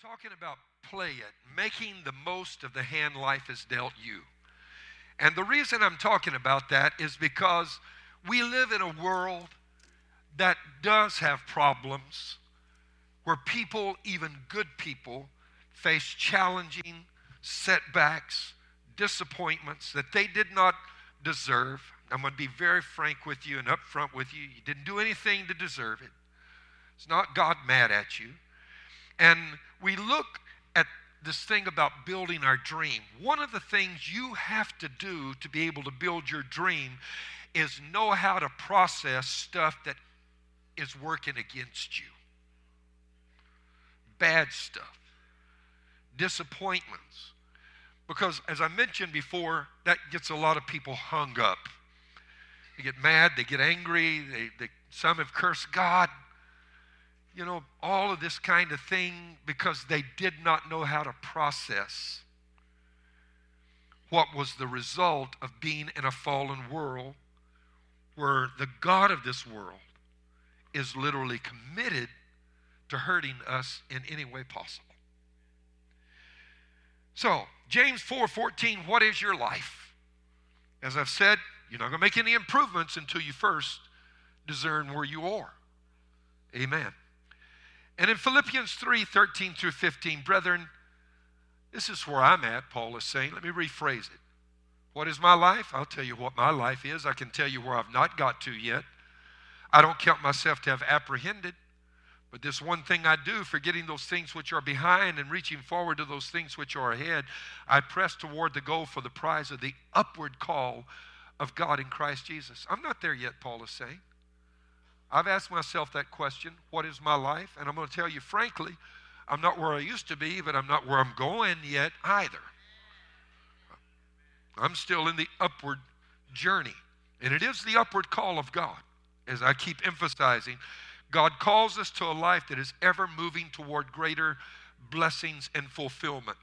talking about play it, making the most of the hand life has dealt you. And the reason I'm talking about that is because we live in a world that does have problems where people, even good people, face challenging setbacks, disappointments that they did not deserve. I'm going to be very frank with you and upfront with you. You didn't do anything to deserve it. It's not God mad at you. And we look at this thing about building our dream. One of the things you have to do to be able to build your dream is know how to process stuff that is working against you. Bad stuff, disappointments. Because, as I mentioned before, that gets a lot of people hung up. They get mad, they get angry, they, they, some have cursed God you know, all of this kind of thing because they did not know how to process what was the result of being in a fallen world where the God of this world is literally committed to hurting us in any way possible. So, James 4:14, what is your life? As I've said, you're not going to make any improvements until you first discern where you are. Amen. And in Philippians 3 13 through 15, brethren, this is where I'm at, Paul is saying. Let me rephrase it. What is my life? I'll tell you what my life is. I can tell you where I've not got to yet. I don't count myself to have apprehended. But this one thing I do, forgetting those things which are behind and reaching forward to those things which are ahead, I press toward the goal for the prize of the upward call of God in Christ Jesus. I'm not there yet, Paul is saying. I've asked myself that question what is my life? And I'm going to tell you frankly, I'm not where I used to be, but I'm not where I'm going yet either. I'm still in the upward journey. And it is the upward call of God, as I keep emphasizing. God calls us to a life that is ever moving toward greater blessings and fulfillment.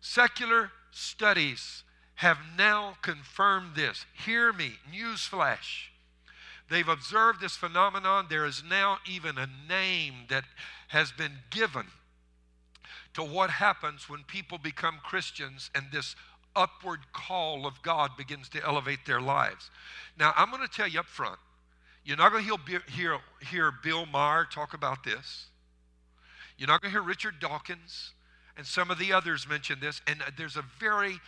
Secular studies have now confirmed this. Hear me, newsflash. They've observed this phenomenon. There is now even a name that has been given to what happens when people become Christians and this upward call of God begins to elevate their lives. Now, I'm going to tell you up front, you're not going to hear, hear, Bill Maher talk about this. You're not going to hear Richard Dawkins and some of the others mention this, and there's a very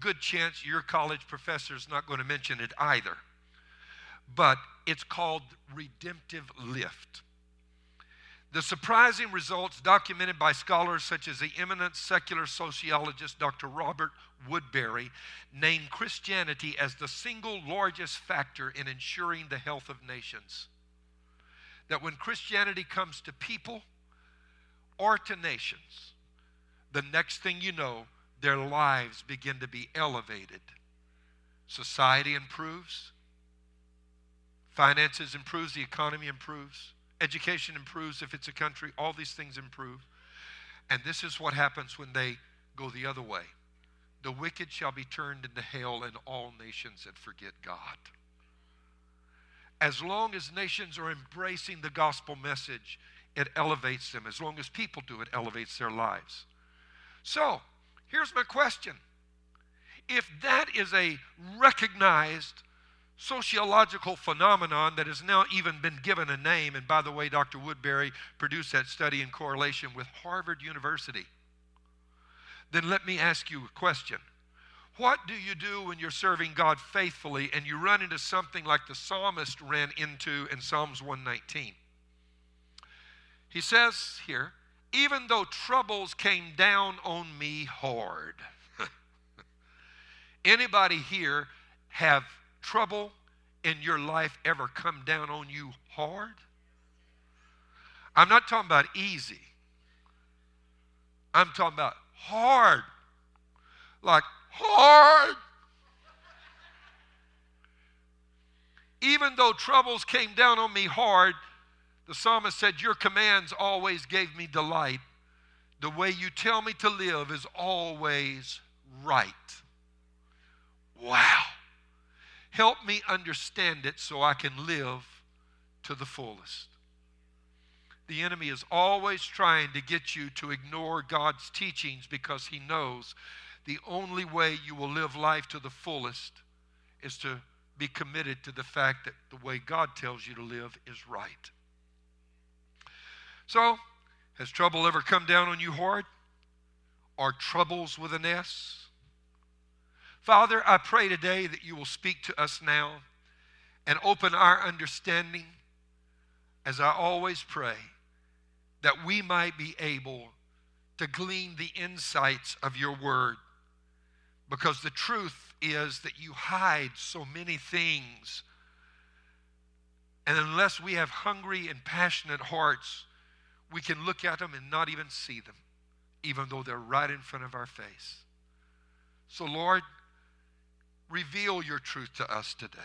good chance your college professor is not going to mention it either but it's called redemptive lift. The surprising results documented by scholars such as the eminent secular sociologist Dr. Robert Woodberry named Christianity as the single largest factor in ensuring the health of nations. That when Christianity comes to people or to nations, the next thing you know, their lives begin to be elevated. Society improves, Finances improves, the economy improves, education improves if it's a country, all these things improve. And this is what happens when they go the other way. The wicked shall be turned into hell and all nations that forget God. As long as nations are embracing the gospel message, it elevates them. As long as people do, it elevates their lives. So, here's my question. If that is a recognized sociological phenomenon that has now even been given a name. And by the way, Dr. Woodberry produced that study in correlation with Harvard University. Then let me ask you a question. What do you do when you're serving God faithfully and you run into something like the psalmist ran into in Psalms 119? He says here, even though troubles came down on me hard. Anybody here have trouble in your life ever come down on you hard? I'm not talking about easy. I'm talking about hard. Like hard. Even though troubles came down on me hard, the psalmist said, Your commands always gave me delight. The way you tell me to live is always right. Help me understand it so I can live to the fullest. The enemy is always trying to get you to ignore God's teachings because he knows the only way you will live life to the fullest is to be committed to the fact that the way God tells you to live is right. So, has trouble ever come down on you hard? Are troubles with an S? Father, I pray today that you will speak to us now and open our understanding, as I always pray that we might be able to glean the insights of your word. Because the truth is that you hide so many things. And unless we have hungry and passionate hearts, we can look at them and not even see them, even though they're right in front of our face. So, Lord, reveal your truth to us today.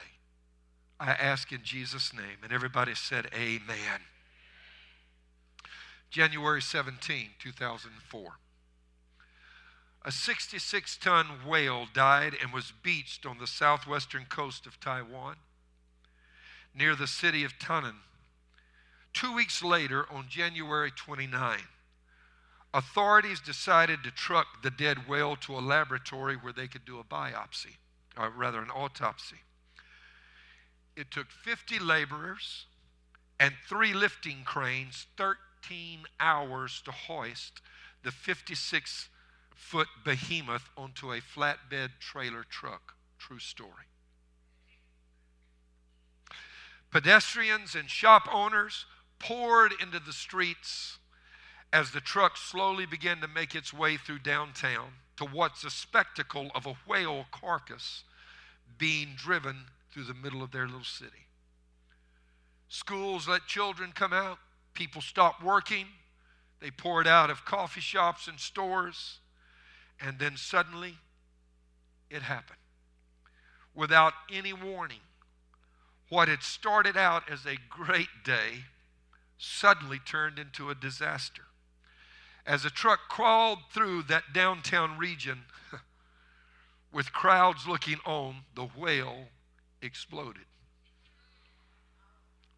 I ask in Jesus' name. And everybody said, Amen. January 17, 2004. A 66 ton whale died and was beached on the southwestern coast of Taiwan near the city of Tainan. Two weeks later, on January 29, authorities decided to truck the dead whale to a laboratory where they could do a biopsy, or rather, an autopsy. It took 50 laborers and three lifting cranes, 13 hours to hoist the 56 foot behemoth onto a flatbed trailer truck. True story. Pedestrians and shop owners poured into the streets as the truck slowly began to make its way through downtown to what's a spectacle of a whale carcass being driven through the middle of their little city. Schools let children come out. People stopped working. They poured out of coffee shops and stores. And then suddenly, it happened. Without any warning, what had started out as a great day suddenly turned into a disaster. As a truck crawled through that downtown region with crowds looking on, the whale exploded.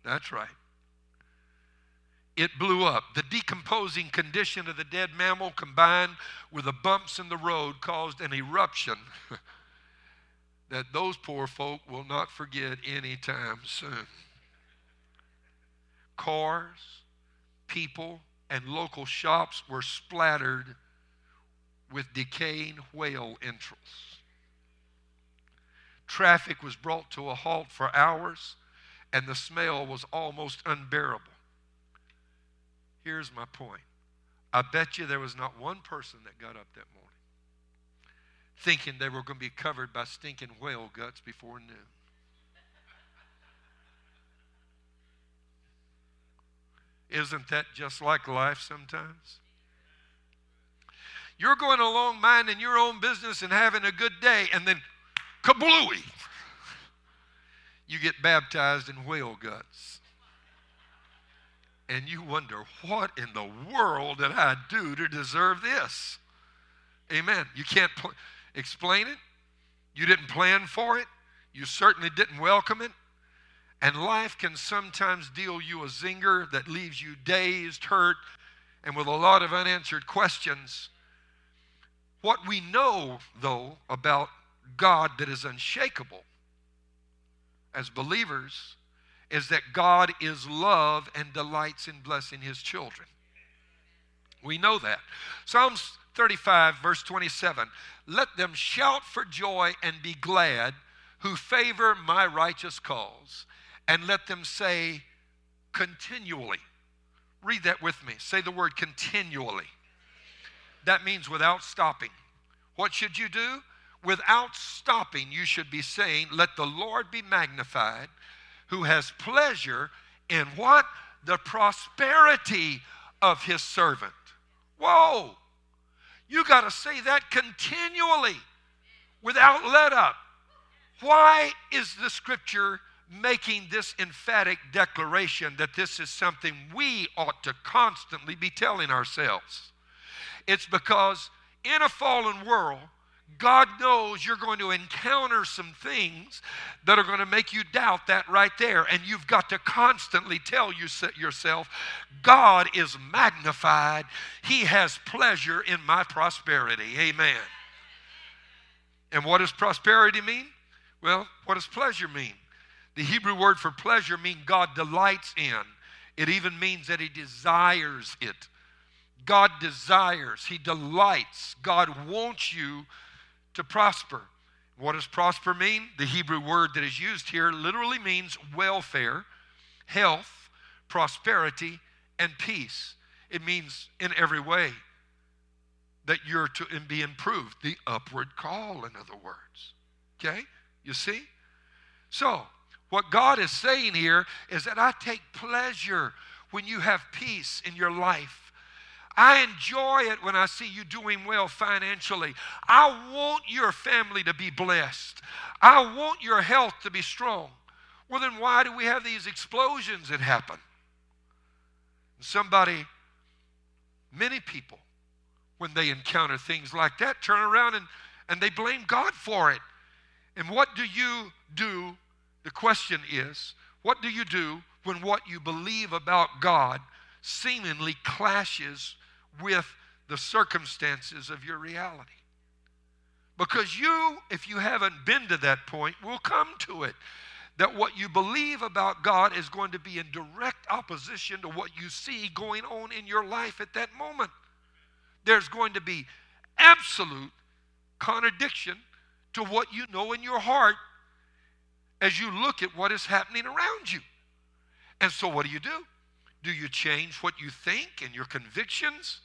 That's right it blew up. The decomposing condition of the dead mammal combined with the bumps in the road caused an eruption that those poor folk will not forget anytime soon. Cars, people, and local shops were splattered with decaying whale entrails. Traffic was brought to a halt for hours, and the smell was almost unbearable. Here's my point. I bet you there was not one person that got up that morning thinking they were going to be covered by stinking whale guts before noon. Isn't that just like life sometimes? You're going along minding your own business and having a good day, and then kablooey! You get baptized in whale guts and you wonder, what in the world did I do to deserve this? Amen. You can't pl- explain it. You didn't plan for it. You certainly didn't welcome it. And life can sometimes deal you a zinger that leaves you dazed, hurt, and with a lot of unanswered questions. What we know, though, about God that is unshakable as believers is that God is love and delights in blessing his children. We know that. Psalms 35, verse 27 Let them shout for joy and be glad who favor my righteous cause, and let them say continually. Read that with me. Say the word continually. That means without stopping. What should you do? Without stopping, you should be saying, Let the Lord be magnified who has pleasure in what? The prosperity of his servant. Whoa! You got to say that continually without let up. Why is the scripture making this emphatic declaration that this is something we ought to constantly be telling ourselves? It's because in a fallen world, God knows you're going to encounter some things that are going to make you doubt that right there. And you've got to constantly tell yourself, God is magnified. He has pleasure in my prosperity. Amen. And what does prosperity mean? Well, what does pleasure mean? The Hebrew word for pleasure means God delights in. It even means that He desires it. God desires, He delights. God wants you to prosper. What does prosper mean? The Hebrew word that is used here literally means welfare, health, prosperity, and peace. It means in every way that you're to be improved. The upward call, in other words. Okay? You see? So, what God is saying here is that I take pleasure when you have peace in your life. I enjoy it when I see you doing well financially. I want your family to be blessed. I want your health to be strong. Well, then why do we have these explosions that happen? Somebody, many people, when they encounter things like that, turn around and, and they blame God for it. And what do you do? The question is, what do you do when what you believe about God seemingly clashes with the circumstances of your reality. Because you, if you haven't been to that point, will come to it. That what you believe about God is going to be in direct opposition to what you see going on in your life at that moment. There's going to be absolute contradiction to what you know in your heart as you look at what is happening around you. And so, what do you do? Do you change what you think and your convictions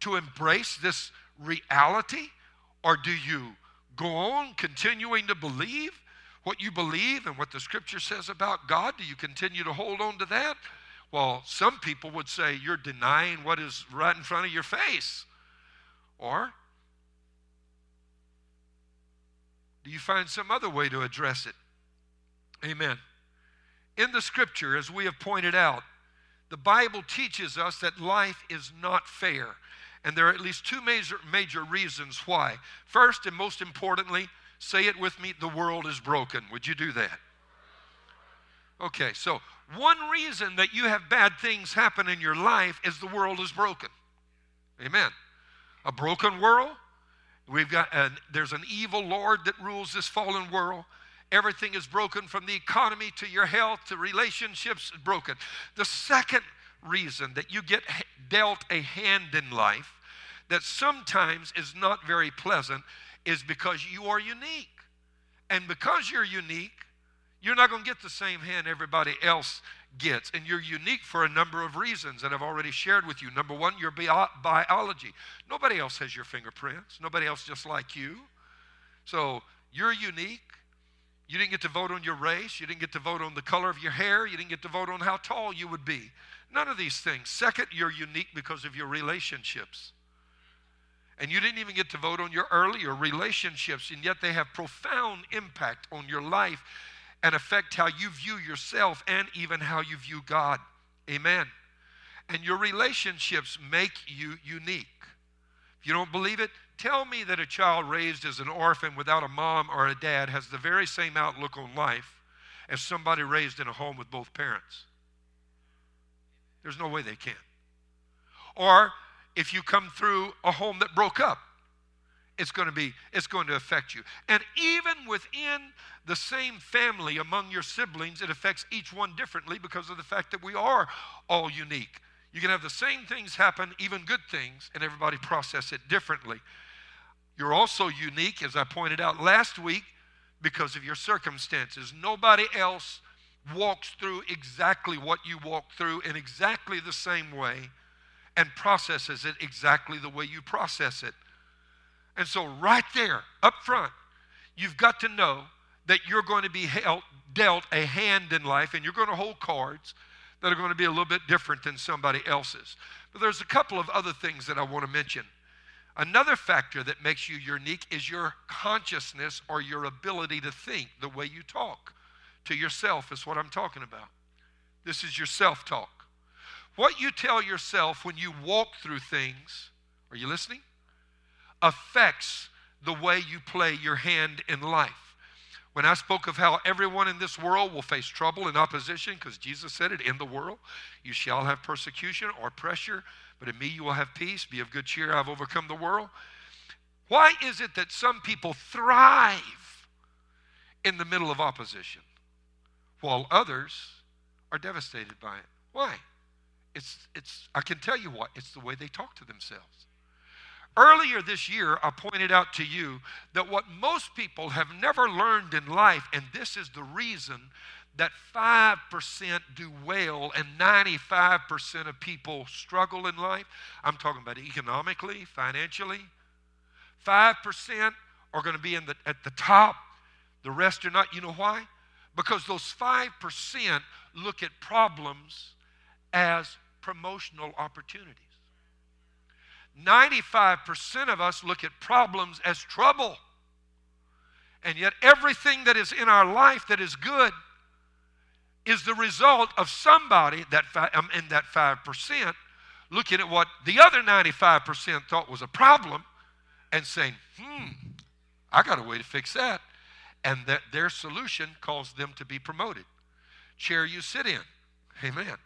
to embrace this reality? Or do you go on continuing to believe what you believe and what the scripture says about God? Do you continue to hold on to that? Well, some people would say you're denying what is right in front of your face. Or do you find some other way to address it? Amen. In the scripture, as we have pointed out, the Bible teaches us that life is not fair. And there are at least two major, major reasons why. First, and most importantly, say it with me the world is broken. Would you do that? Okay, so one reason that you have bad things happen in your life is the world is broken. Amen. A broken world. We've got an, there's an evil Lord that rules this fallen world. Everything is broken from the economy to your health to relationships broken. The second reason that you get dealt a hand in life that sometimes is not very pleasant is because you are unique. And because you're unique, you're not going to get the same hand everybody else gets. And you're unique for a number of reasons that I've already shared with you. Number one, your bi- biology. Nobody else has your fingerprints, nobody else just like you. So you're unique. You didn't get to vote on your race. You didn't get to vote on the color of your hair. You didn't get to vote on how tall you would be. None of these things. Second, you're unique because of your relationships. And you didn't even get to vote on your earlier relationships, and yet they have profound impact on your life and affect how you view yourself and even how you view God. Amen. And your relationships make you unique. If you don't believe it, Tell me that a child raised as an orphan without a mom or a dad has the very same outlook on life as somebody raised in a home with both parents. There's no way they can. Or if you come through a home that broke up, it's going to be it's going to affect you. And even within the same family among your siblings, it affects each one differently because of the fact that we are all unique. You can have the same things happen, even good things, and everybody process it differently. You're also unique, as I pointed out last week, because of your circumstances. Nobody else walks through exactly what you walk through in exactly the same way and processes it exactly the way you process it. And so, right there, up front, you've got to know that you're going to be held, dealt a hand in life and you're going to hold cards that are going to be a little bit different than somebody else's. But there's a couple of other things that I want to mention. Another factor that makes you unique is your consciousness or your ability to think, the way you talk to yourself, is what I'm talking about. This is your self talk. What you tell yourself when you walk through things, are you listening? Affects the way you play your hand in life. When I spoke of how everyone in this world will face trouble and opposition, because Jesus said it, in the world you shall have persecution or pressure, but in me you will have peace. Be of good cheer, I've overcome the world. Why is it that some people thrive in the middle of opposition while others are devastated by it? Why? It's, it's, I can tell you what, it's the way they talk to themselves. Earlier this year, I pointed out to you that what most people have never learned in life, and this is the reason that 5% do well and 95% of people struggle in life. I'm talking about economically, financially. 5% are going to be in the, at the top, the rest are not. You know why? Because those 5% look at problems as promotional opportunities. 95% of us look at problems as trouble. And yet, everything that is in our life that is good is the result of somebody that um, in that 5% looking at what the other 95% thought was a problem and saying, hmm, I got a way to fix that. And that their solution caused them to be promoted. Chair you sit in. Amen.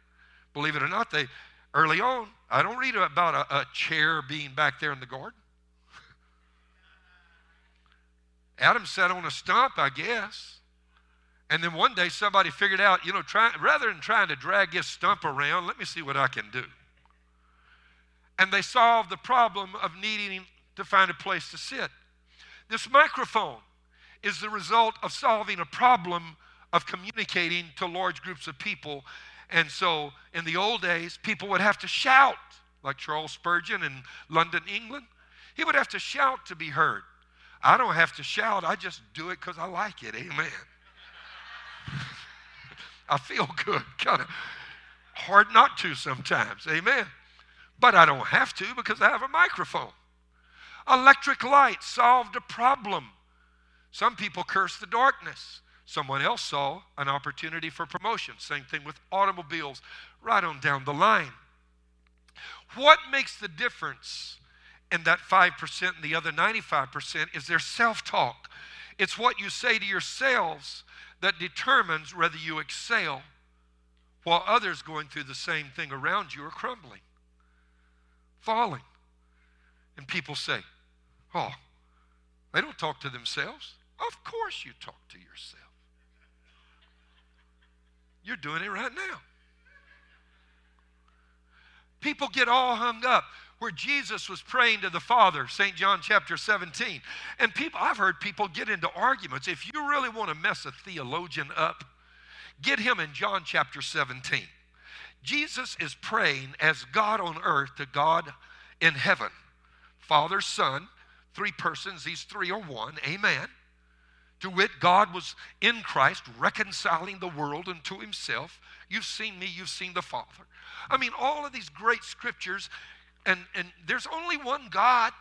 Believe it or not, they early on, I don't read about a, a chair being back there in the garden. Adam sat on a stump, I guess. And then one day somebody figured out, you know, try, rather than trying to drag this stump around, let me see what I can do. And they solved the problem of needing to find a place to sit. This microphone is the result of solving a problem of communicating to large groups of people. And so in the old days, people would have to shout, like Charles Spurgeon in London, England. He would have to shout to be heard. I don't have to shout, I just do it because I like it. Amen. I feel good. Kind of hard not to sometimes. Amen. But I don't have to because I have a microphone. Electric light solved a problem. Some people curse the darkness. Someone else saw an opportunity for promotion. Same thing with automobiles, right on down the line. What makes the difference in that 5% and the other 95% is their self talk. It's what you say to yourselves that determines whether you excel while others going through the same thing around you are crumbling, falling. And people say, Oh, they don't talk to themselves. Of course you talk to yourself. You're doing it right now. People get all hung up where Jesus was praying to the Father, St. John chapter 17. And people, I've heard people get into arguments. If you really want to mess a theologian up, get him in John chapter 17. Jesus is praying as God on earth to God in heaven. Father, Son, three persons, these three are one. Amen. To wit, God was in Christ reconciling the world unto himself. You've seen me, you've seen the Father. I mean, all of these great scriptures, and, and there's only one God.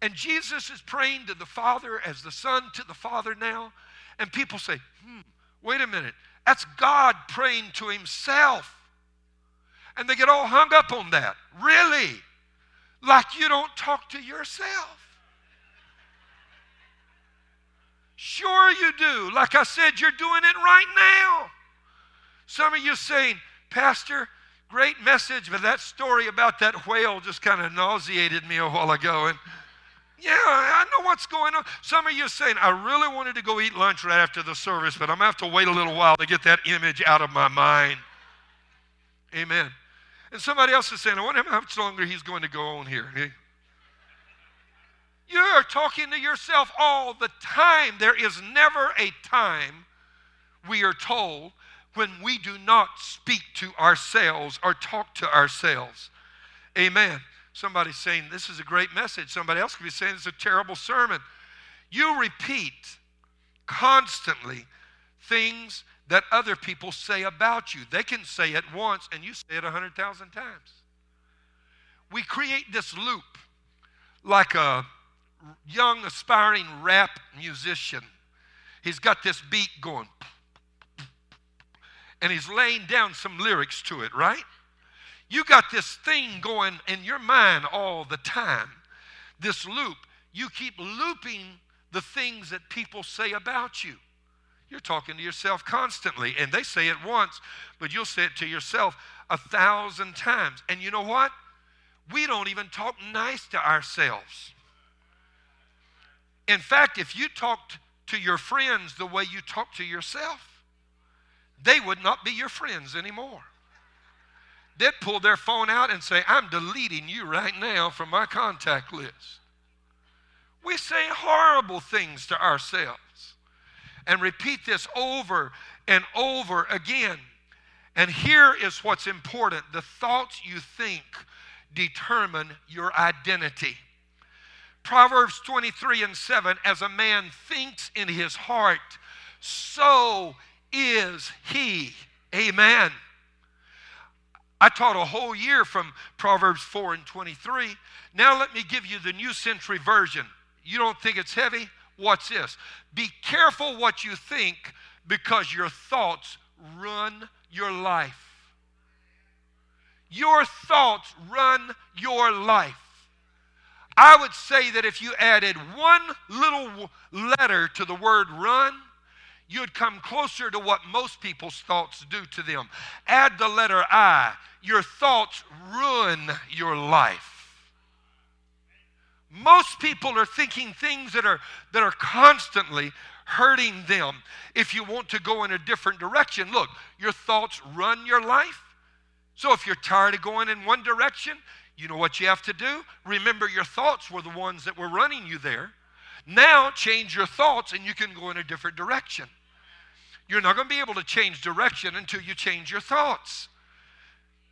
And Jesus is praying to the Father as the Son to the Father now. And people say, hmm, wait a minute. That's God praying to himself. And they get all hung up on that. Really? Like you don't talk to yourself. Sure, you do. Like I said, you're doing it right now. Some of you saying, Pastor, great message, but that story about that whale just kind of nauseated me a while ago. And yeah, I know what's going on. Some of you are saying, I really wanted to go eat lunch right after the service, but I'm going to have to wait a little while to get that image out of my mind. Amen. And somebody else is saying, I wonder how much longer he's going to go on here. You're talking to yourself all the time. There is never a time, we are told, when we do not speak to ourselves or talk to ourselves. Amen. Somebody's saying this is a great message. Somebody else could be saying it's a terrible sermon. You repeat constantly things that other people say about you. They can say it once and you say it a hundred thousand times. We create this loop like a young aspiring rap musician. He's got this beat going, and he's laying down some lyrics to it, right? You got this thing going in your mind all the time, this loop. you keep looping the things that people say about you. You're talking to yourself constantly, and they say it once, but you'll say it to yourself a thousand times. And you know what? We don't even talk nice to ourselves. In fact, if you talked to your friends the way you talk to yourself, they would not be your friends anymore. They'd pull their phone out and say, I'm deleting you right now from my contact list. We say horrible things to ourselves and repeat this over and over again. And here is what's important the thoughts you think determine your identity. Proverbs 23 and 7 As a man thinks in his heart, so is he. Amen. I taught a whole year from Proverbs 4 and 23. Now let me give you the New Century Version. You don't think it's heavy? Watch this. Be careful what you think because your thoughts run your life. Your thoughts run your life. I would say that if you added one little letter to the word run, you'd come closer to what most people's thoughts do to them. Add the letter I, your thoughts ruin your life. Most people are thinking things that are, that are constantly hurting them. If you want to go in a different direction, look, your thoughts run your life. So if you're tired of going in one direction, you know what you have to do? Remember, your thoughts were the ones that were running you there. Now change your thoughts and you can go in a different direction. You're not going to be able to change direction until you change your thoughts.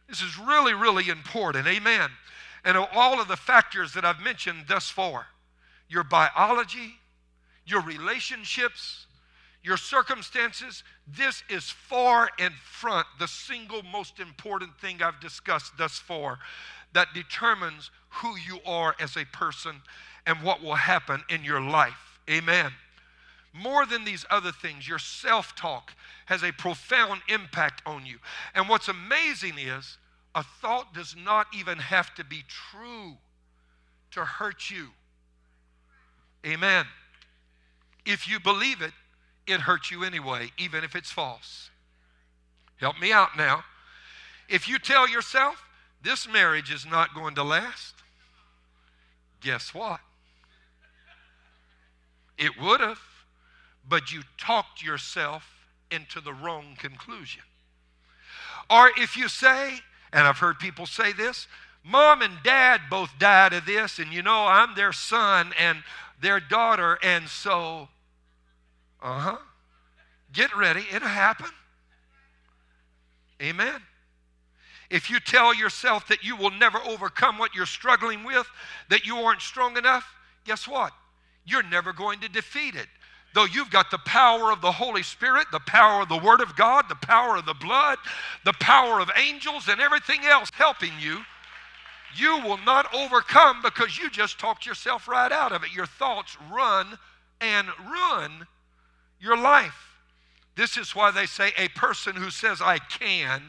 This is really, really important. Amen and all of the factors that I've mentioned thus far your biology, your relationships, your circumstances this is far in front, the single most important thing I've discussed thus far that determines who you are as a person and what will happen in your life. Amen. More than these other things, your self talk has a profound impact on you. And what's amazing is a thought does not even have to be true to hurt you. Amen. If you believe it, it hurts you anyway, even if it's false. Help me out now. If you tell yourself, this marriage is not going to last, guess what? It would have, but you talked yourself into the wrong conclusion. Or if you say, and I've heard people say this Mom and dad both died of this, and you know, I'm their son and their daughter, and so, uh huh. Get ready, it'll happen. Amen. If you tell yourself that you will never overcome what you're struggling with, that you aren't strong enough, guess what? You're never going to defeat it though you've got the power of the Holy Spirit, the power of the Word of God, the power of the blood, the power of angels, and everything else helping you, you will not overcome because you just talked yourself right out of it. Your thoughts run and ruin your life. This is why they say a person who says, I can,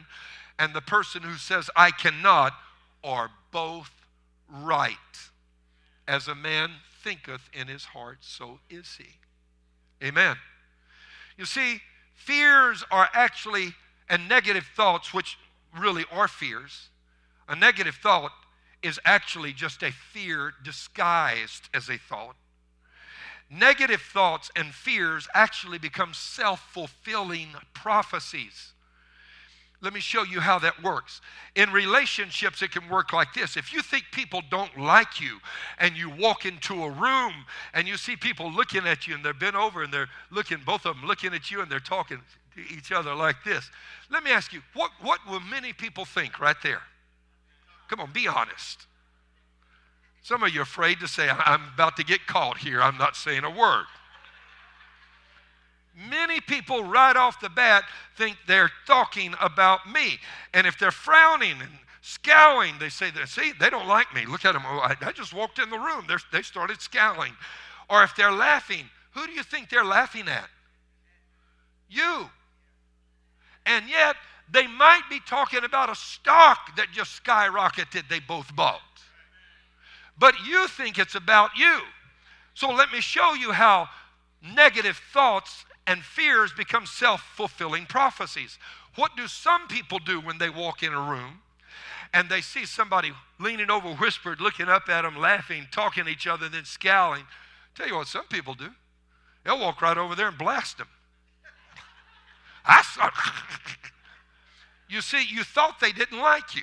and the person who says, I cannot, are both right. As a man thinketh in his heart, so is he. Amen. You see, fears are actually, and negative thoughts, which really are fears, a negative thought is actually just a fear disguised as a thought. Negative thoughts and fears actually become self fulfilling prophecies. Let me show you how that works. In relationships, it can work like this. If you think people don't like you and you walk into a room and you see people looking at you and they're bent over and they're looking, both of them looking at you and they're talking to each other like this. Let me ask you, what, what will many people think right there? Come on, be honest. Some of you are afraid to say, I'm about to get caught here. I'm not saying a word. Many people, right off the bat, think they're talking about me. And if they're frowning and scowling, they say, See, they don't like me. Look at them. Oh, I, I just walked in the room. They're, they started scowling. Or if they're laughing, who do you think they're laughing at? You. And yet, they might be talking about a stock that just skyrocketed, they both bought. But you think it's about you. So let me show you how negative thoughts and fears become self fulfilling prophecies. What do some people do when they walk in a room and they see somebody leaning over, whispered, looking up at them, laughing, talking to each other, and then scowling? Tell you what, some people do. They'll walk right over there and blast them. I saw. you see, you thought they didn't like you.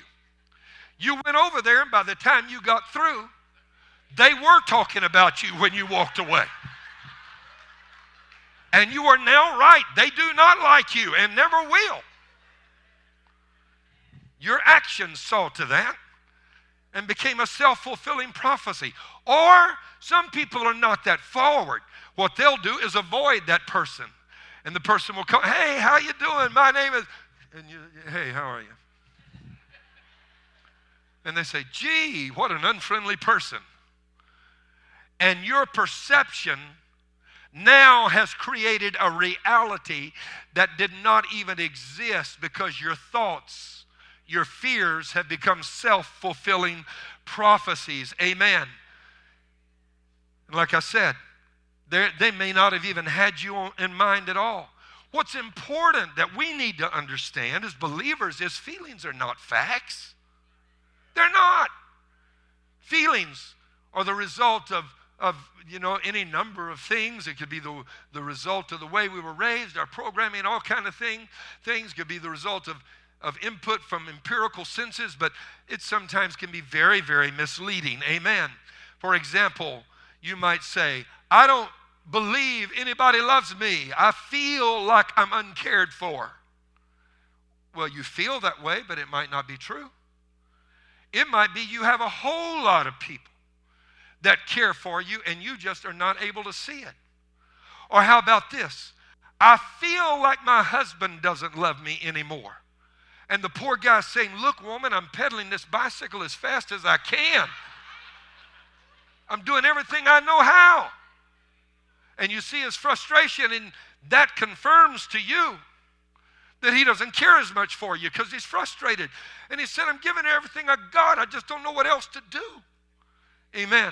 You went over there, and by the time you got through, they were talking about you when you walked away. And you are now right. They do not like you and never will. Your actions saw to that and became a self fulfilling prophecy. Or some people are not that forward. What they'll do is avoid that person. And the person will come, hey, how you doing? My name is, and you, hey, how are you? And they say, gee, what an unfriendly person. And your perception now has created a reality that did not even exist because your thoughts, your fears have become self fulfilling prophecies. Amen. And like I said, they may not have even had you in mind at all. What's important that we need to understand as believers is feelings are not facts. They're not. Feelings are the result of, of you know, any number of things. It could be the, the result of the way we were raised, our programming, all kind of thing. Things could be the result of, of input from empirical senses, but it sometimes can be very, very misleading. Amen. For example, you might say, I don't believe anybody loves me. I feel like I'm uncared for. Well, you feel that way, but it might not be true. It might be you have a whole lot of people that care for you and you just are not able to see it. Or how about this? I feel like my husband doesn't love me anymore. And the poor guy's saying, Look, woman, I'm pedaling this bicycle as fast as I can. I'm doing everything I know how. And you see his frustration, and that confirms to you that he doesn't care as much for you because he's frustrated. And he said, I'm giving everything I got. I just don't know what else to do. Amen.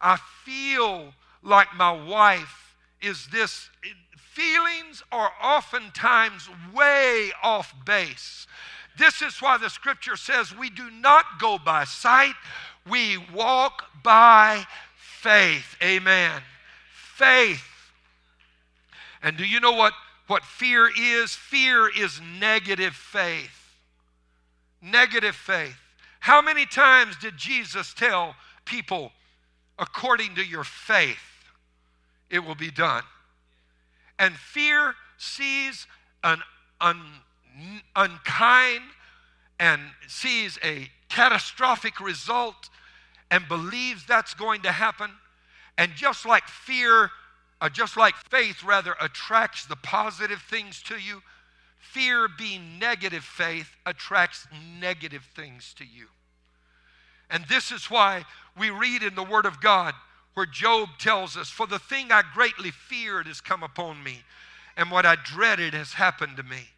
I feel like my wife is this. Feelings are oftentimes way off base. This is why the scripture says we do not go by sight, we walk by faith. Amen. Faith. And do you know what what fear is fear is negative faith. Negative faith. How many times did Jesus tell people, according to your faith, it will be done? And fear sees an un, unkind and sees a catastrophic result and believes that's going to happen. And just like fear uh, just like faith rather attracts the positive things to you, fear being negative faith attracts negative things to you. And this is why we read in the Word of God where Job tells us, For the thing I greatly feared has come upon me, and what I dreaded has happened to me.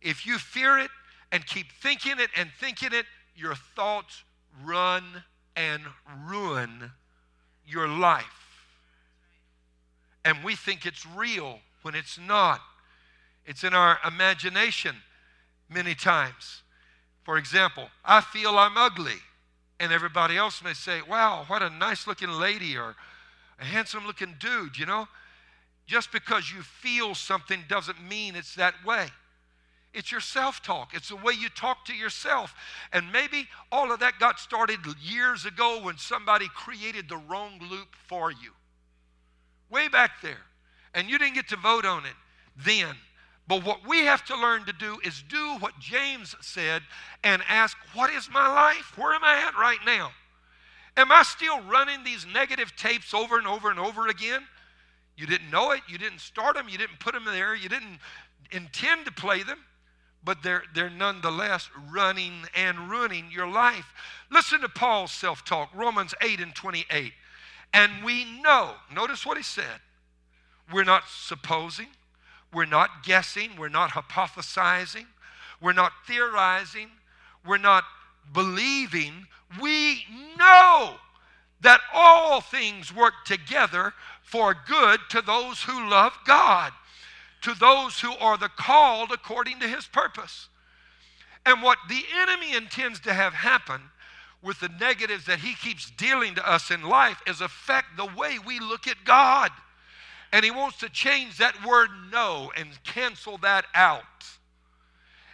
If you fear it and keep thinking it and thinking it, your thoughts run and ruin your life and we think it's real when it's not. It's in our imagination many times. For example, I feel I'm ugly, and everybody else may say, Wow, what a nice looking lady or a handsome looking dude, you know? Just because you feel something doesn't mean it's that way. It's your self talk. It's the way you talk to yourself. And maybe all of that got started years ago when somebody created the wrong loop for you way back there. And you didn't get to vote on it then. But what we have to learn to do is do what James said and ask, What is my life? Where am I at right now? Am I still running these negative tapes over and over and over again? You didn't know it. You didn't start them. You didn't put them there. You didn't intend to play them. But they're, they're nonetheless running and ruining your life. Listen to Paul's self talk, Romans 8 and 28. And we know, notice what he said. We're not supposing, we're not guessing, we're not hypothesizing, we're not theorizing, we're not believing. We know that all things work together for good to those who love God, to those who are the called according to his purpose. And what the enemy intends to have happen with the negatives that he keeps dealing to us in life is affect the way we look at God. And he wants to change that word no and cancel that out.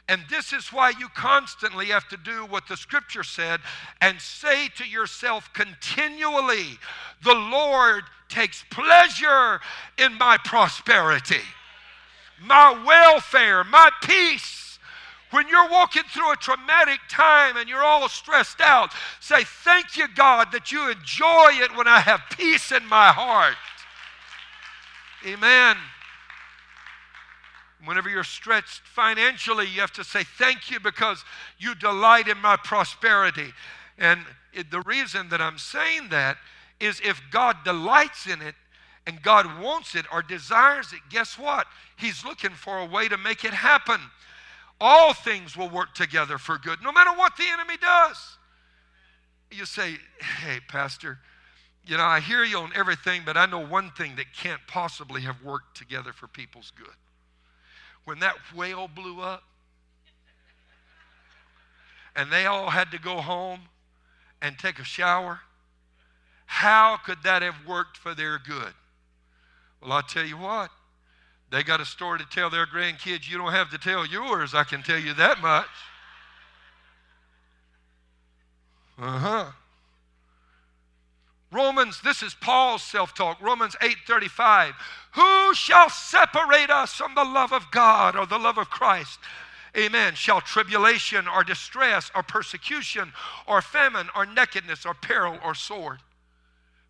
And this is why you constantly have to do what the scripture said and say to yourself continually, The Lord takes pleasure in my prosperity, my welfare, my peace. When you're walking through a traumatic time and you're all stressed out, say, Thank you, God, that you enjoy it when I have peace in my heart. Amen. Whenever you're stretched financially, you have to say, Thank you because you delight in my prosperity. And it, the reason that I'm saying that is if God delights in it and God wants it or desires it, guess what? He's looking for a way to make it happen. All things will work together for good, no matter what the enemy does. You say, Hey, Pastor, you know, I hear you on everything, but I know one thing that can't possibly have worked together for people's good. When that whale blew up and they all had to go home and take a shower, how could that have worked for their good? Well, I'll tell you what, they got a story to tell their grandkids. You don't have to tell yours, I can tell you that much. Uh huh. Romans, this is Paul's self-talk. Romans 8:35. Who shall separate us from the love of God or the love of Christ? Amen. Shall tribulation or distress or persecution or famine or nakedness or peril or sword?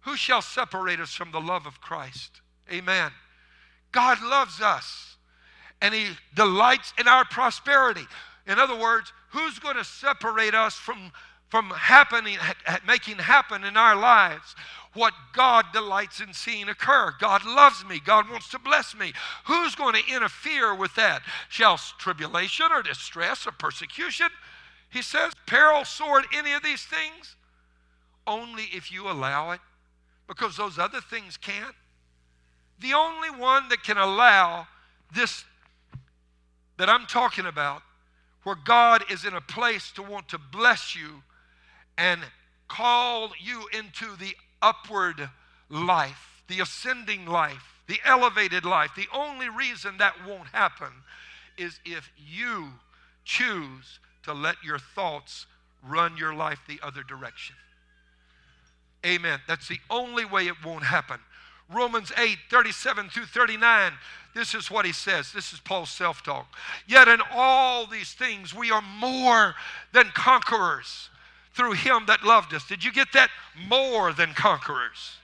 Who shall separate us from the love of Christ? Amen. God loves us and He delights in our prosperity. In other words, who's going to separate us from, from happening, making happen in our lives what God delights in seeing occur. God loves me. God wants to bless me. Who's going to interfere with that? Shall tribulation or distress or persecution? He says, peril, sword, any of these things? Only if you allow it, because those other things can't. The only one that can allow this that I'm talking about, where God is in a place to want to bless you and call you into the upward life, the ascending life, the elevated life. The only reason that won't happen is if you choose to let your thoughts run your life the other direction. Amen. That's the only way it won't happen. Romans 8, 37 through 39. This is what he says. This is Paul's self talk. Yet in all these things, we are more than conquerors through him that loved us. Did you get that? More than conquerors.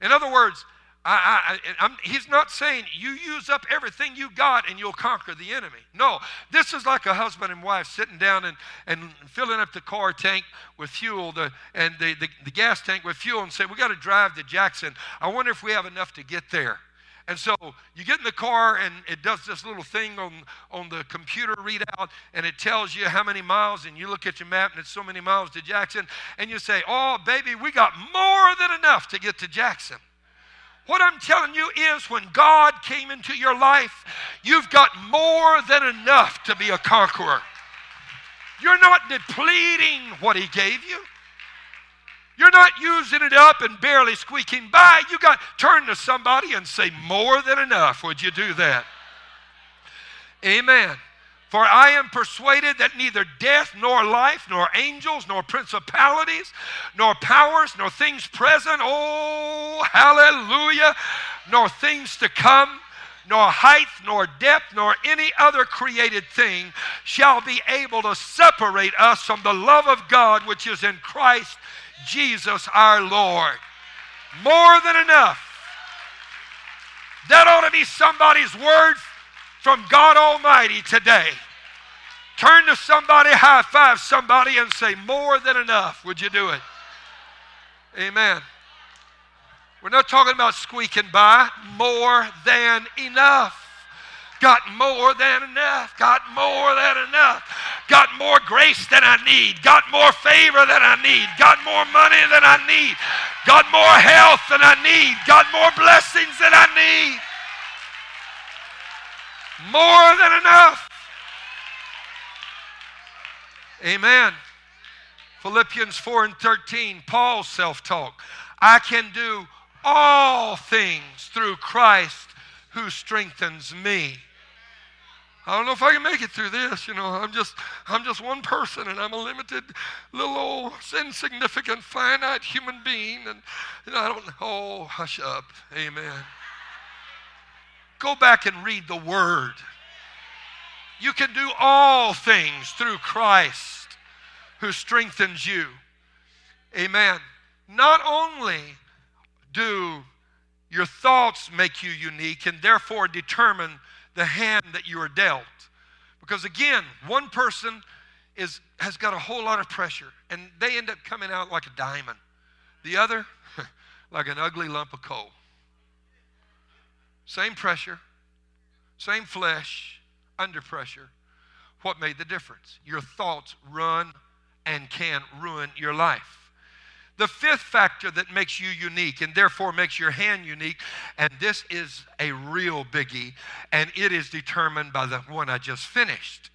In other words, I, I, he's not saying you use up everything you got and you'll conquer the enemy. No, this is like a husband and wife sitting down and, and filling up the car tank with fuel, the, and the, the, the gas tank with fuel, and say, We got to drive to Jackson. I wonder if we have enough to get there. And so you get in the car and it does this little thing on, on the computer readout and it tells you how many miles and you look at your map and it's so many miles to Jackson and you say, Oh, baby, we got more than enough to get to Jackson. What I'm telling you is when God came into your life, you've got more than enough to be a conqueror. You're not depleting what He gave you. You're not using it up and barely squeaking by. You got turn to somebody and say, More than enough. Would you do that? Amen. For I am persuaded that neither death, nor life, nor angels, nor principalities, nor powers, nor things present, oh, hallelujah, nor things to come, nor height, nor depth, nor any other created thing shall be able to separate us from the love of God which is in Christ Jesus our Lord. More than enough. That ought to be somebody's word from God Almighty today. Turn to somebody, high five somebody, and say, More than enough. Would you do it? Amen. We're not talking about squeaking by. More than enough. Got more than enough. Got more than enough. got more grace than I need, got more favor than I need, got more money than I need, got more health than I need, got more blessings than I need. More than enough. Amen. Philippians 4 and 13, Paul's self talk. I can do all things through Christ who strengthens me. I don't know if I can make it through this. You know, I'm just I'm just one person and I'm a limited little old insignificant finite human being and you know, I don't oh hush up. Amen. Go back and read the word. You can do all things through Christ who strengthens you. Amen. Not only do your thoughts make you unique and therefore determine the hand that you are dealt. Because again, one person is, has got a whole lot of pressure and they end up coming out like a diamond. The other, like an ugly lump of coal. Same pressure, same flesh, under pressure. What made the difference? Your thoughts run and can ruin your life. The fifth factor that makes you unique and therefore makes your hand unique, and this is a real biggie, and it is determined by the one I just finished,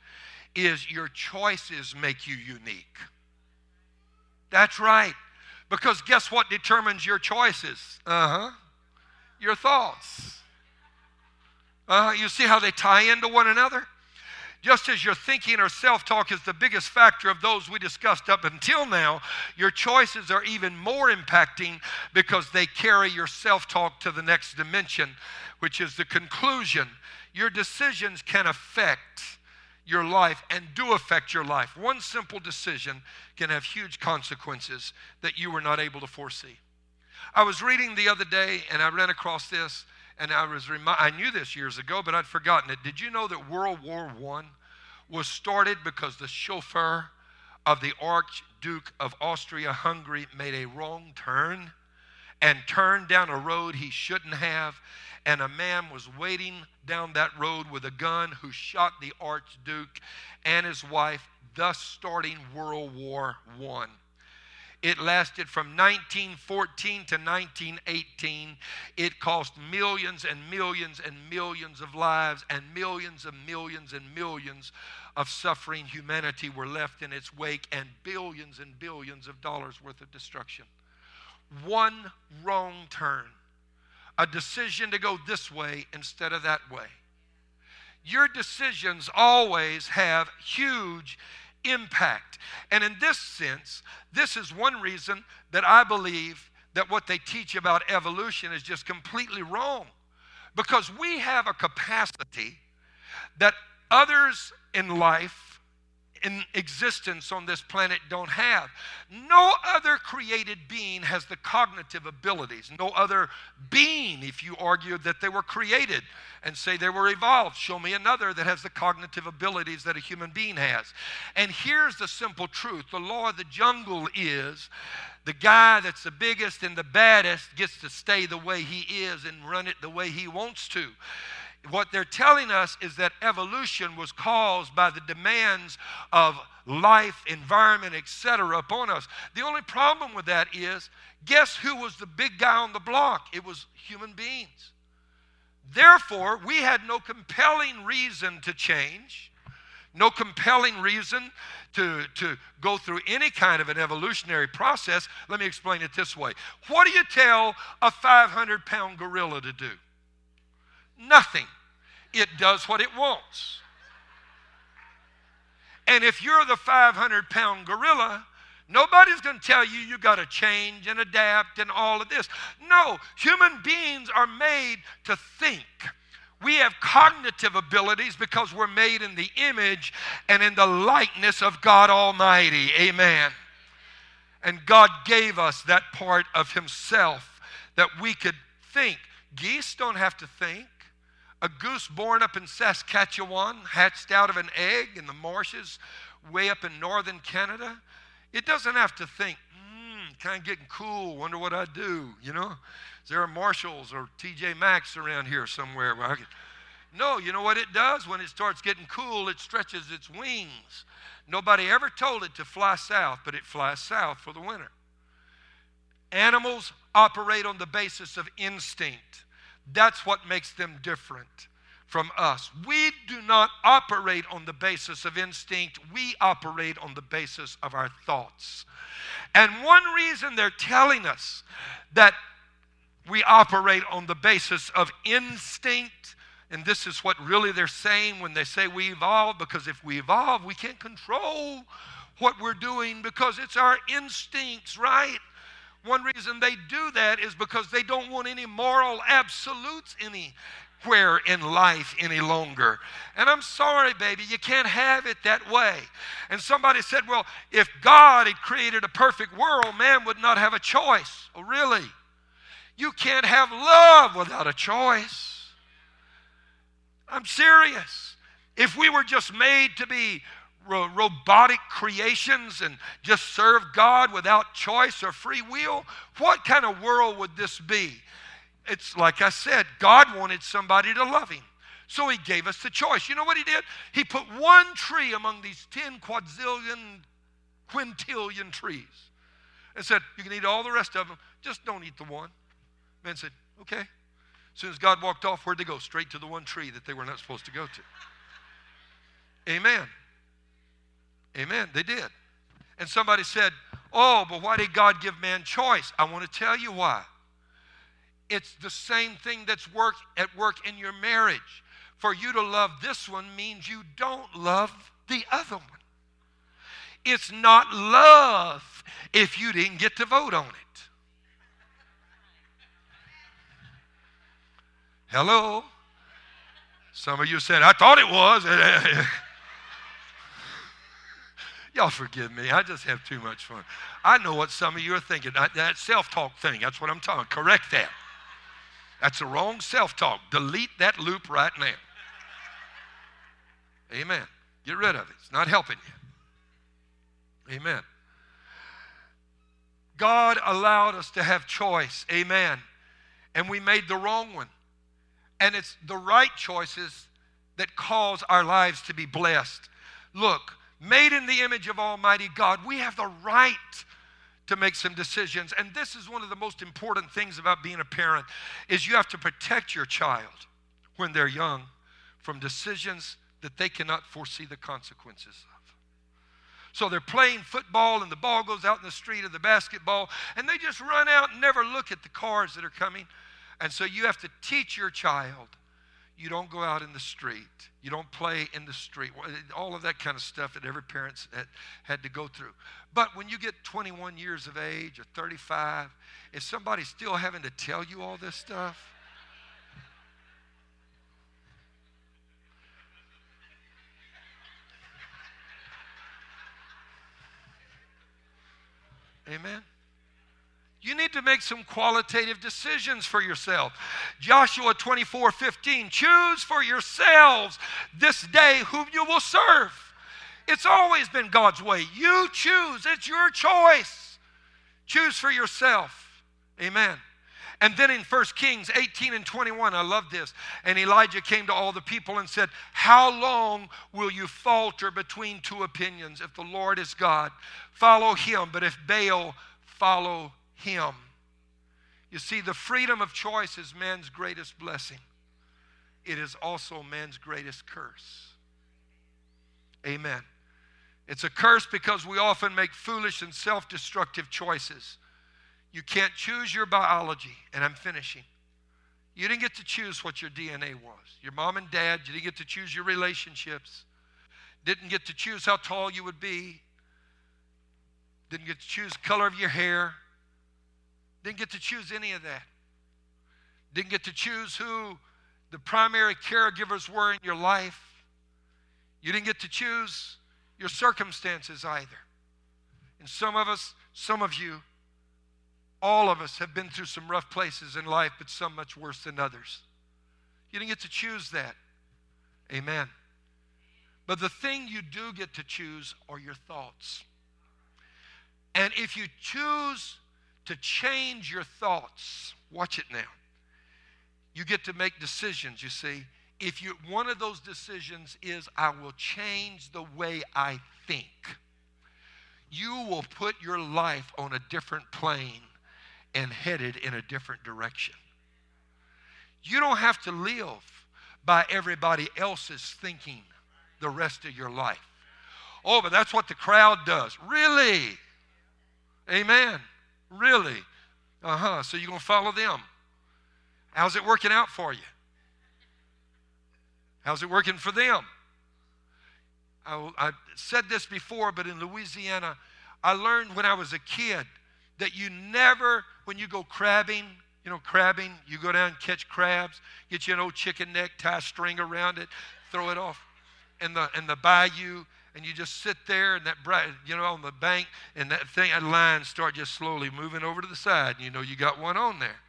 is your choices make you unique. That's right. Because guess what determines your choices? Uh huh. Your thoughts. Uh, you see how they tie into one another? Just as your thinking or self talk is the biggest factor of those we discussed up until now, your choices are even more impacting because they carry your self talk to the next dimension, which is the conclusion. Your decisions can affect your life and do affect your life. One simple decision can have huge consequences that you were not able to foresee. I was reading the other day and I ran across this and I was remi- I knew this years ago, but I'd forgotten it. Did you know that World War I was started because the chauffeur of the Archduke of Austria Hungary made a wrong turn and turned down a road he shouldn't have? And a man was waiting down that road with a gun who shot the Archduke and his wife, thus starting World War One. It lasted from 1914 to 1918. It cost millions and millions and millions of lives, and millions and millions and millions of suffering. Humanity were left in its wake, and billions and billions of dollars worth of destruction. One wrong turn, a decision to go this way instead of that way. Your decisions always have huge impact. And in this sense, this is one reason that I believe that what they teach about evolution is just completely wrong. Because we have a capacity that others in life in existence on this planet don't have. No other created being has the cognitive abilities. No other being, if you argue that they were created and say they were evolved, show me another that has the cognitive abilities that a human being has. And here's the simple truth the law of the jungle is the guy that's the biggest and the baddest gets to stay the way he is and run it the way he wants to what they're telling us is that evolution was caused by the demands of life, environment, etc. upon us. The only problem with that is guess who was the big guy on the block? It was human beings. Therefore, we had no compelling reason to change, no compelling reason to, to go through any kind of an evolutionary process. Let me explain it this way What do you tell a 500 pound gorilla to do? Nothing. It does what it wants. And if you're the 500 pound gorilla, nobody's going to tell you you got to change and adapt and all of this. No, human beings are made to think. We have cognitive abilities because we're made in the image and in the likeness of God Almighty. Amen. And God gave us that part of Himself that we could think. Geese don't have to think. A goose born up in Saskatchewan, hatched out of an egg in the marshes way up in northern Canada, it doesn't have to think, hmm, kind of getting cool, wonder what I do, you know? Is there a Marshalls or TJ Maxx around here somewhere where I could, No, you know what it does? When it starts getting cool, it stretches its wings. Nobody ever told it to fly south, but it flies south for the winter. Animals operate on the basis of instinct. That's what makes them different from us. We do not operate on the basis of instinct, we operate on the basis of our thoughts. And one reason they're telling us that we operate on the basis of instinct, and this is what really they're saying when they say we evolve, because if we evolve, we can't control what we're doing because it's our instincts, right? One reason they do that is because they don't want any moral absolutes anywhere in life any longer. And I'm sorry, baby, you can't have it that way. And somebody said, well, if God had created a perfect world, man would not have a choice. Oh, really? You can't have love without a choice. I'm serious. If we were just made to be ro- robotic creations and just serve God without choice or free will, what kind of world would this be? It's like I said, God wanted somebody to love him. So he gave us the choice. You know what he did? He put one tree among these 10 quadrillion, quintillion trees and said, You can eat all the rest of them, just don't eat the one. Man said, Okay. As soon as God walked off, where'd they go? Straight to the one tree that they were not supposed to go to. Amen. Amen. They did. And somebody said, Oh, but why did God give man choice? I want to tell you why. It's the same thing that's work at work in your marriage. For you to love this one means you don't love the other one. It's not love if you didn't get to vote on it. Hello? Some of you said, I thought it was. Y'all forgive me. I just have too much fun. I know what some of you are thinking. That self talk thing, that's what I'm talking. Correct that. That's the wrong self talk. Delete that loop right now. Amen. Get rid of it. It's not helping you. Amen. God allowed us to have choice. Amen. And we made the wrong one. And it's the right choices that cause our lives to be blessed. Look, made in the image of Almighty God, we have the right to make some decisions. And this is one of the most important things about being a parent is you have to protect your child when they're young from decisions that they cannot foresee the consequences of. So they're playing football and the ball goes out in the street or the basketball and they just run out and never look at the cars that are coming. And so you have to teach your child you don't go out in the street. You don't play in the street. All of that kind of stuff that every parent had, had to go through. But when you get 21 years of age or 35, is somebody still having to tell you all this stuff? Amen. You need to make some qualitative decisions for yourself. Joshua 24 15, choose for yourselves this day whom you will serve. It's always been God's way. You choose, it's your choice. Choose for yourself. Amen. And then in 1 Kings 18 and 21, I love this. And Elijah came to all the people and said, How long will you falter between two opinions? If the Lord is God, follow him. But if Baal, follow him. You see, the freedom of choice is man's greatest blessing, it is also man's greatest curse. Amen. It's a curse because we often make foolish and self destructive choices. You can't choose your biology, and I'm finishing. You didn't get to choose what your DNA was. Your mom and dad, you didn't get to choose your relationships, didn't get to choose how tall you would be, didn't get to choose the color of your hair, didn't get to choose any of that. Didn't get to choose who the primary caregivers were in your life. You didn't get to choose your circumstances either. And some of us, some of you, all of us have been through some rough places in life, but some much worse than others. You didn't get to choose that. Amen. But the thing you do get to choose are your thoughts. And if you choose to change your thoughts. Watch it now. You get to make decisions, you see, if you one of those decisions is I will change the way I think, you will put your life on a different plane and headed in a different direction. You don't have to live by everybody else's thinking the rest of your life. Oh, but that's what the crowd does. Really? Amen. Really? Uh huh. So you're going to follow them. How's it working out for you? How's it working for them? I, I said this before, but in Louisiana, I learned when I was a kid that you never, when you go crabbing, you know, crabbing, you go down and catch crabs, get you an old chicken neck, tie a string around it, throw it off in the, in the bayou, and you just sit there and that bright, you know, on the bank, and that thing, that line start just slowly moving over to the side, and you know you got one on there.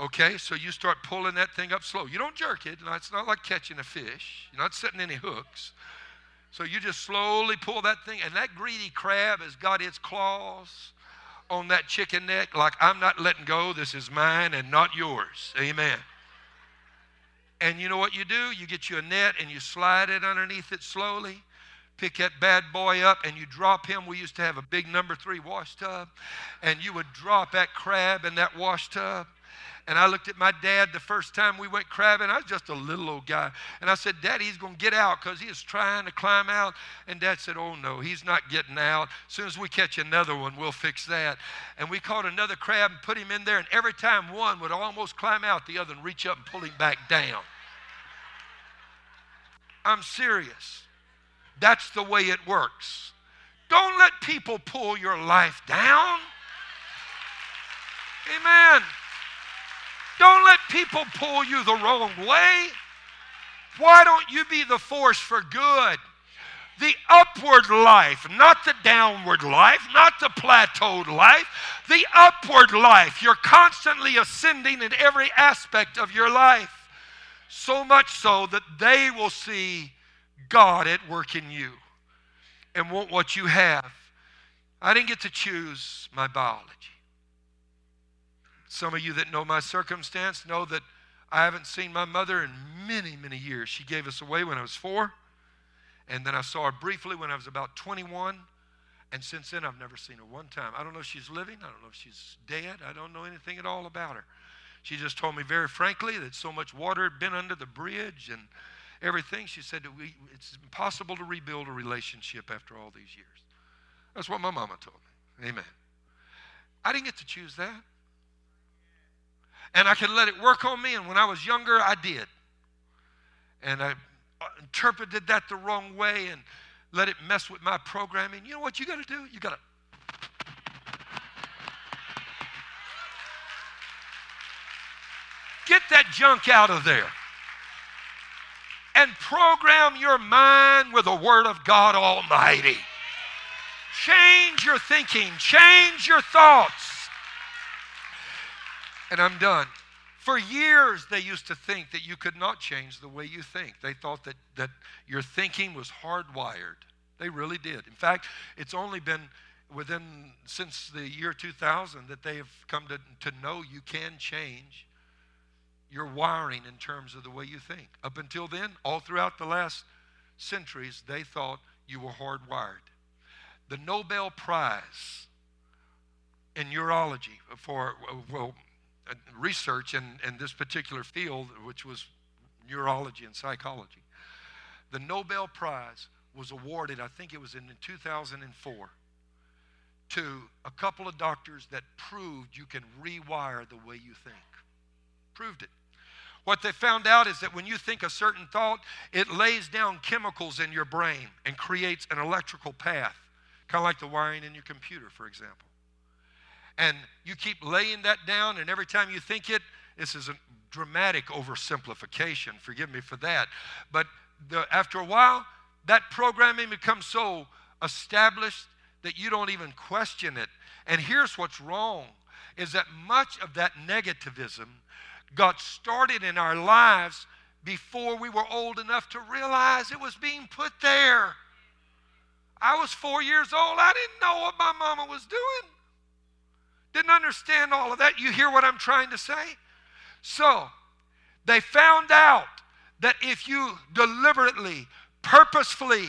Okay, so you start pulling that thing up slow. You don't jerk it. It's not like catching a fish. You're not setting any hooks. So you just slowly pull that thing, and that greedy crab has got its claws on that chicken neck, like I'm not letting go. This is mine and not yours. Amen. And you know what you do? You get you a net and you slide it underneath it slowly. Pick that bad boy up and you drop him. We used to have a big number three wash tub, and you would drop that crab in that wash tub and I looked at my dad the first time we went crabbing. I was just a little old guy. And I said, Daddy, he's going to get out because he is trying to climb out. And Dad said, Oh, no, he's not getting out. As soon as we catch another one, we'll fix that. And we caught another crab and put him in there. And every time one would almost climb out, the other would reach up and pull him back down. I'm serious. That's the way it works. Don't let people pull your life down. Amen. Don't let people pull you the wrong way. Why don't you be the force for good? The upward life, not the downward life, not the plateaued life, the upward life. You're constantly ascending in every aspect of your life. So much so that they will see God at work in you and want what you have. I didn't get to choose my biology. Some of you that know my circumstance know that I haven't seen my mother in many, many years. She gave us away when I was four, and then I saw her briefly when I was about 21. And since then, I've never seen her one time. I don't know if she's living. I don't know if she's dead. I don't know anything at all about her. She just told me very frankly that so much water had been under the bridge and everything. She said that we, it's impossible to rebuild a relationship after all these years. That's what my mama told me. Amen. I didn't get to choose that and I could let it work on me. And when I was younger, I did. And I interpreted that the wrong way and let it mess with my programming. You know what you got to do? You got to. Get that junk out of there and program your mind with the Word of God Almighty. Change your thinking, change your thoughts and I'm done. For years, they used to think that you could not change the way you think. They thought that, that your thinking was hardwired. They really did. In fact, it's only been within since the year 2000 that they have come to, to know you can change your wiring in terms of the way you think. Up until then, all throughout the last centuries, they thought you were hardwired. The Nobel Prize in neurology for, well, research in, in this particular field, which was neurology and psychology. The Nobel Prize was awarded, I think it was in 2004, to a couple of doctors that proved you can rewire the way you think. Proved it. What they found out is that when you think a certain thought, it lays down chemicals in your brain and creates an electrical path, kind of like the wiring in your computer, for example and you keep laying that down, and every time you think it, this is a dramatic oversimplification. Forgive me for that. But the, after a while, that programming becomes so established that you don't even question it. And here's what's wrong is that much of that negativism got started in our lives before we were old enough to realize it was being put there. I was four years old. I didn't know what my mama was doing. Didn't understand all of that. You hear what I'm trying to say? So, they found out that if you deliberately, purposefully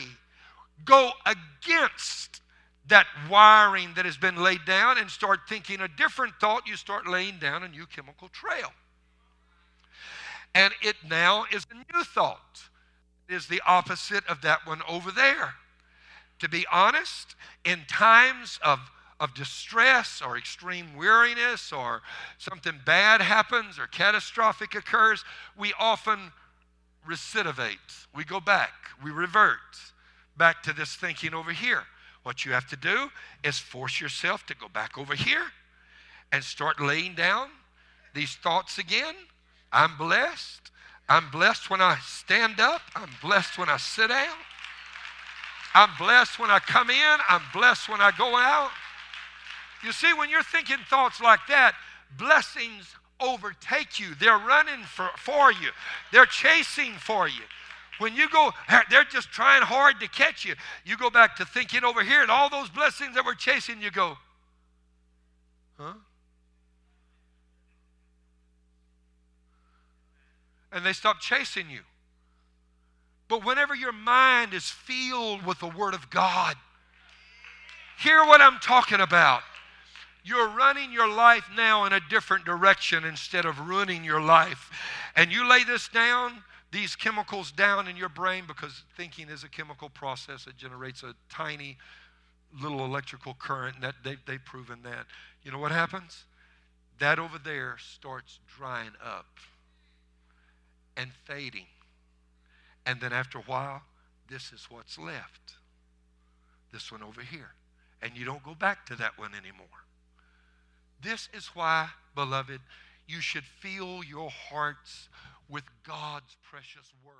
go against that wiring that has been laid down and start thinking a different thought, you start laying down a new chemical trail. And it now is a new thought. It is the opposite of that one over there. To be honest, in times of, of distress or extreme weariness or something bad happens or catastrophic occurs, we often recidivate. We go back, we revert back to this thinking over here. What you have to do is force yourself to go back over here and start laying down these thoughts again. I'm blessed. I'm blessed when I stand up. I'm blessed when I sit down. I'm blessed when I come in. I'm blessed when I go out. You see, when you're thinking thoughts like that, blessings overtake you. They're running for, for you, they're chasing for you. When you go, they're just trying hard to catch you. You go back to thinking over here, and all those blessings that were chasing you go, huh? And they stop chasing you. But whenever your mind is filled with the Word of God, hear what I'm talking about. You're running your life now in a different direction instead of ruining your life. And you lay this down, these chemicals down in your brain, because thinking is a chemical process. It generates a tiny little electrical current, and that they, they've proven that. You know what happens? That over there starts drying up and fading. And then after a while, this is what's left. This one over here. And you don't go back to that one anymore. This is why, beloved, you should fill your hearts with God's precious word.